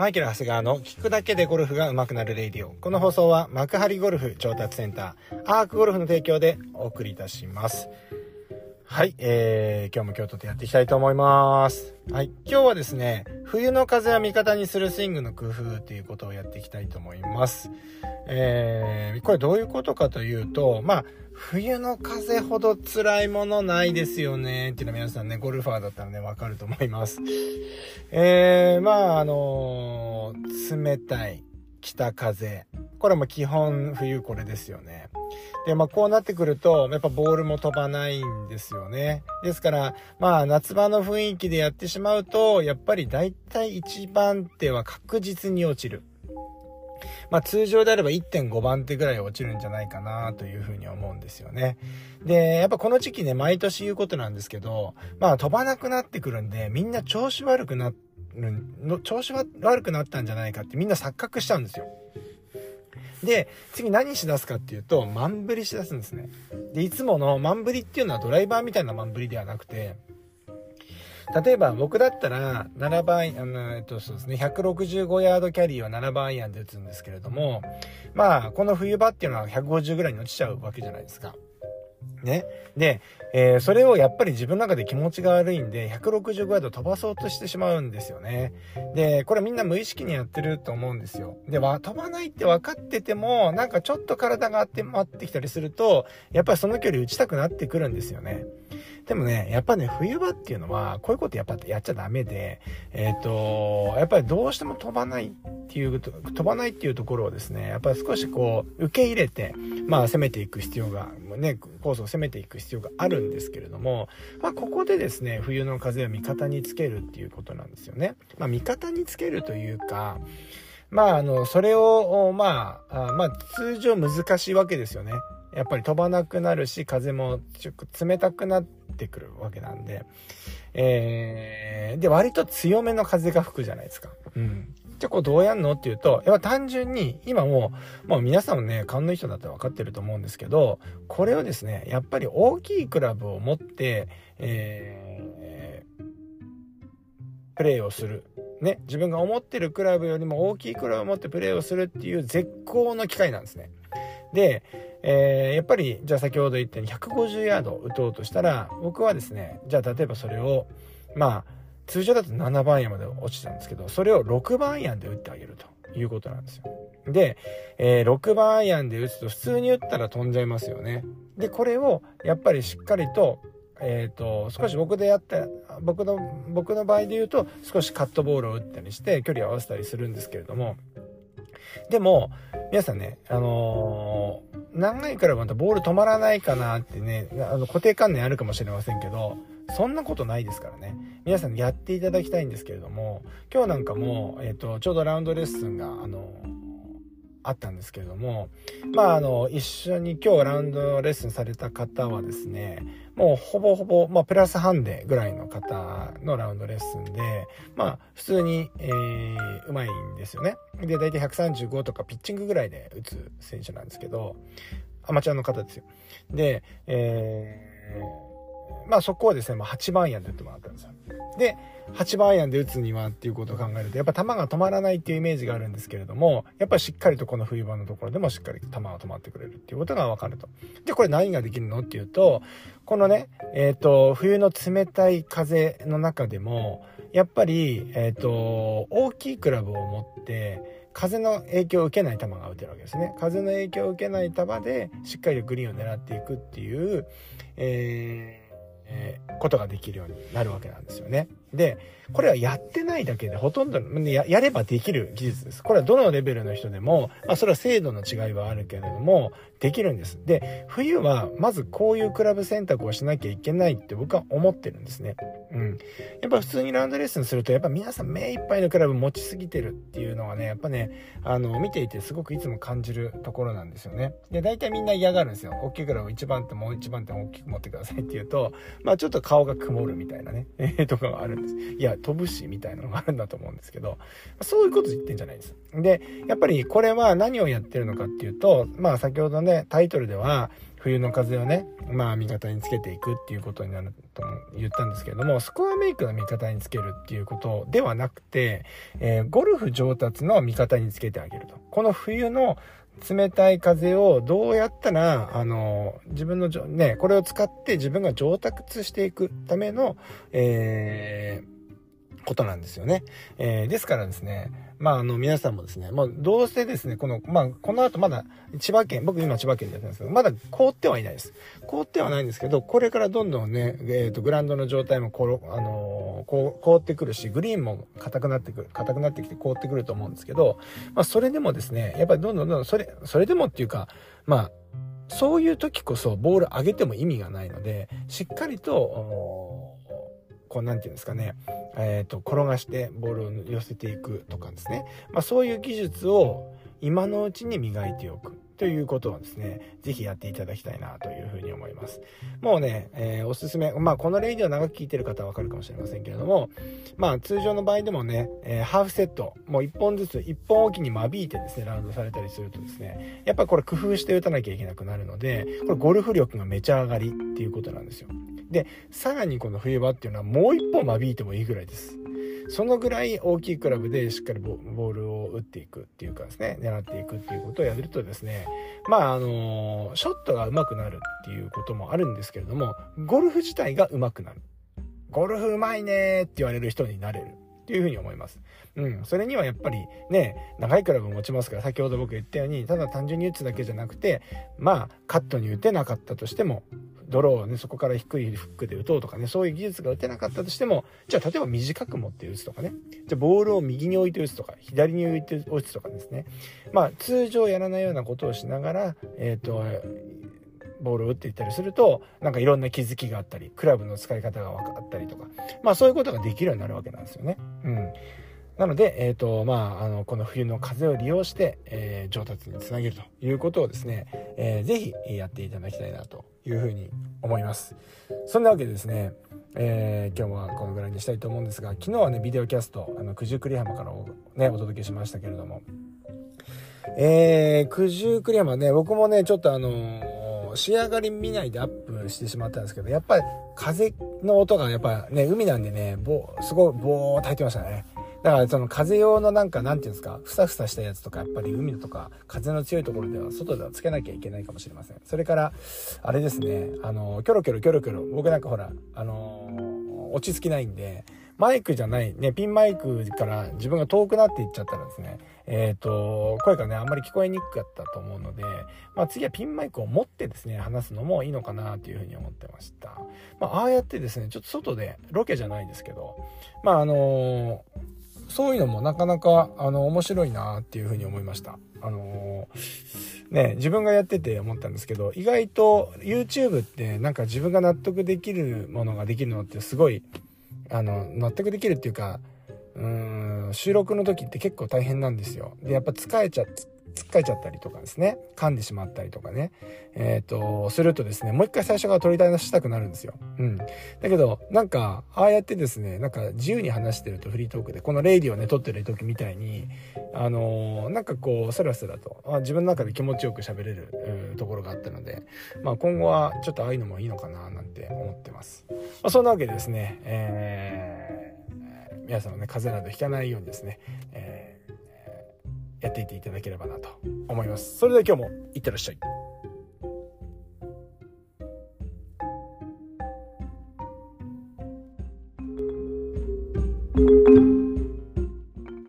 マイケル・長谷川の聞くだけでゴルフが上手くなる radio。この放送は幕張ゴルフ調達センター、アークゴルフの提供でお送りいたします。はい、えー、今日も今日とてやっていきたいと思います。はい、今日はですね、冬の風を味方にするスイングの工夫ということをやっていきたいと思います。えー、これどういうことかというと、まあ、冬の風ほど辛いものないですよねっていうのは皆さんね、ゴルファーだったらね、わかると思います。えー、まあ、あのー、冷たい北風。これも基本冬これですよね。で、まあこうなってくると、やっぱボールも飛ばないんですよね。ですから、まあ夏場の雰囲気でやってしまうと、やっぱり大体1番手は確実に落ちる。まあ通常であれば1.5番手ぐらい落ちるんじゃないかなというふうに思うんですよね。で、やっぱこの時期ね、毎年言うことなんですけど、まあ飛ばなくなってくるんで、みんな調子悪くなるの、調子悪くなったんじゃないかってみんな錯覚しちゃうんですよ。で、次何しだすかっていうと、万振りしだすんですね。で、いつもの万振りっていうのはドライバーみたいな万振りではなくて、例えば僕だったら7番、あの、えっとそうですね、165ヤードキャリーは7番アイアンで打つんですけれども、まあ、この冬場っていうのは150ぐらいに落ちちゃうわけじゃないですか。ね。で、えー、それをやっぱり自分の中で気持ちが悪いんで、165ヤード飛ばそうとしてしまうんですよね。で、これみんな無意識にやってると思うんですよ。で、は、飛ばないって分かってても、なんかちょっと体がって回ってきたりすると、やっぱりその距離打ちたくなってくるんですよね。でもね、やっぱね、冬場っていうのは、こういうことやっぱやっちゃダメで、えっ、ー、と、やっぱりどうしても飛ばないっていう、飛ばないっていうところをですね、やっぱり少しこう、受け入れて、まあ攻めていく必要が、ね、コースを攻めていく必要があるんですけれども、まあここでですね、冬の風を味方につけるっていうことなんですよね。まあ味方につけるというか、まあ、あの、それを、まあ、まあ、通常難しいわけですよね。やっぱり飛ばなくなるし、風もちょっと冷たくなってくるわけなんで、えー、で、割と強めの風が吹くじゃないですか。うん。じゃあこうどうやんのっていうと、やっぱ単純に、今もう、もう皆さんもね、勘のいい人だったら分かってると思うんですけど、これをですね、やっぱり大きいクラブを持って、えー、プレーをする。ね、自分が思ってるクラブよりも大きいクラブを持ってプレーをするっていう絶好の機会なんですね。で、えー、やっぱり、じゃあ先ほど言ったように150ヤード打とうとしたら、僕はですね、じゃあ例えばそれを、まあ、通常だと7番アイアンまで落ちたんですけど、それを6番アイアンで打ってあげるということなんですよ。で、えー、6番アイアンで打つと普通に打ったら飛んじゃいますよね。で、これをやっぱりしっかりと、えっ、ー、と、少し僕でやった、僕の、僕の場合で言うと少しカットボールを打ったりして距離を合わせたりするんですけれども、でも、皆さんね、あのー長いからまたボール止まらないかなってね、あの固定観念あるかもしれませんけど、そんなことないですからね。皆さんやっていただきたいんですけれども、今日なんかも、えっ、ー、と、ちょうどラウンドレッスンが、あの、あったんですけれども、まあ、あの、一緒に今日ラウンドレッスンされた方はですね、もうほぼほぼ、まあ、プラスハンデぐらいの方のラウンドレッスンで、まあ、普通に、えー、うまいんですよね。で、大体135とかピッチングぐらいで打つ選手なんですけど、アマチュアの方ですよ。で、えー、まあそこはですね、まあ、8番アイアンで打ってもらったんですよ。で、8番アイアンで打つにはっていうことを考えると、やっぱ球が止まらないっていうイメージがあるんですけれども、やっぱりしっかりとこの冬場のところでもしっかり球が止まってくれるっていうことがわかると。で、これ何ができるのっていうと、このね、えっ、ー、と、冬の冷たい風の中でも、やっぱり、えっ、ー、と、大きいクラブを持って、風の影響を受けない球が打てるわけですね。風の影響を受けない球で、しっかりグリーンを狙っていくっていう、えーえー、ことができるようになるわけなんですよね。で、これはやってないだけでほとんどや、やればできる技術です。これはどのレベルの人でも、まあそれは精度の違いはあるけれども、できるんです。で、冬はまずこういうクラブ選択をしなきゃいけないって僕は思ってるんですね。うん。やっぱ普通にラウンドレッスンすると、やっぱ皆さん目いっぱいのクラブ持ちすぎてるっていうのはね、やっぱね、あの、見ていてすごくいつも感じるところなんですよね。で、大体みんな嫌がるんですよ。大きいクラブ1番手もう1番手も大きく持ってくださいって言うと、まあちょっと顔が曇るみたいなね、え、とかがあるんです。いや、飛ぶし、みたいなのがあるんだと思うんですけど、そういうこと言ってんじゃないです。で、やっぱりこれは何をやってるのかっていうと、まあ先ほどね、タイトルでは、冬の風をね、まあ味方につけていくっていうことになると言ったんですけれども、スコアメイクの味方につけるっていうことではなくて、えー、ゴルフ上達の味方につけてあげると。この冬の冷たい風をどうやったら、あの、自分の、ね、これを使って自分が上達していくための、えー、ことなんですよね。えー、ですからですね、まあ、あの、皆さんもですね、もうどうせですね、この、まあ、この後まだ千葉県、僕今千葉県でやってるんですけど、まだ凍ってはいないです。凍ってはないんですけど、これからどんどんね、えっ、ー、と、グラウンドの状態もころ、あのー、こう、凍ってくるし、グリーンも硬くなってくる、硬くなってきて凍ってくると思うんですけど、まあ、それでもですね、やっぱりどんどんどんどん、それ、それでもっていうか、まあ、そういう時こそボール上げても意味がないので、しっかりと、こう、なんていうんですかね、え、ー、と、転がしてボールを寄せていくとかですね。まあ、そういう技術を今のうちに磨いておく。ということをですね、ぜひやっていただきたいなというふうに思います。もうね、えー、おすすめ、まあこのレイディオ長く聞いてる方はわかるかもしれませんけれども、まあ通常の場合でもね、えー、ハーフセット、もう1本ずつ、1本おきに間引いてですね、ラウンドされたりするとですね、やっぱこれ工夫して打たなきゃいけなくなるので、これゴルフ力がめちゃ上がりっていうことなんですよ。で、さらにこの冬場っていうのはもう1本間引いてもいいぐらいです。そのぐらい大きいクラブでしっかりボールを打っていくっていうかですね、狙っていくっていうことをやるとですね、まあ、あの、ショットが上手くなるっていうこともあるんですけれども、ゴルフ自体が上手くなる。ゴルフ上手いねって言われる人になれる。っていうふうに思います。うん。それにはやっぱりね、長いクラブを持ちますから、先ほど僕言ったように、ただ単純に打つだけじゃなくて、まあ、カットに打てなかったとしても、ドローをね、そこから低いフックで打とうとかね、そういう技術が打てなかったとしても、じゃあ例えば短く持って打つとかね、じゃあボールを右に置いて打つとか、左に置いて打つとかですね。まあ通常やらないようなことをしながら、えっ、ー、と、ボールを打っていったりすると、なんかいろんな気づきがあったり、クラブの使い方が分かったりとか、まあそういうことができるようになるわけなんですよね。うん。なので、えっ、ー、と、まあ、あの、この冬の風を利用して、えー、上達につなげるということをですね、えー、ぜひやっていただきたいなというふうに思います。そんなわけでですね、えー、今日はこのぐらいにしたいと思うんですが、昨日はね、ビデオキャスト、あの、九十九里浜からね、お届けしましたけれども、えー、九十九里浜ね、僕もね、ちょっとあの、仕上がり見ないでアップしてしまったんですけど、やっぱり風の音がやっぱね、海なんでね、ぼすごいボーっと入ってましたね。だからその風用のなんかなんていうんですか、ふさふさしたやつとか、やっぱり海とか風の強いところでは外ではつけなきゃいけないかもしれません。それから、あれですね、あの、キョロキョロキョロキョロ、僕なんかほら、あの落ち着きないんで、マイクじゃない、ね、ピンマイクから自分が遠くなっていっちゃったらですね、えっ、ー、と、声がね、あんまり聞こえにくかったと思うので、まあ次はピンマイクを持ってですね、話すのもいいのかなというふうに思ってました。まあ、ああやってですね、ちょっと外で、ロケじゃないですけど、まああのーそういうのもなかなか、あの、面白いなっていうふうに思いました。あのー、ね、自分がやってて思ったんですけど、意外と YouTube ってなんか自分が納得できるものができるのってすごい、あの、納得できるっていうか、うん、収録の時って結構大変なんですよ。で、やっぱ疲れちゃ、つっかえちゃったりとかですね。噛んでしまったりとかね。えっ、ー、とするとですねもう一回最初から取り出したくなるんですよ。うん。だけどなんかああやってですねなんか自由に話してるとフリートークでこのレイディをね撮ってる時みたいにあのー、なんかこうスラスラとあ自分の中で気持ちよく喋れるところがあったのでまあ今後はちょっとああいうのもいいのかななんて思ってます、まあ、そんなわけでですねえー、皆さんもね風邪などひかないようにですね、えーやっていっていただければなと思います。それでは今日もいってらっしゃい。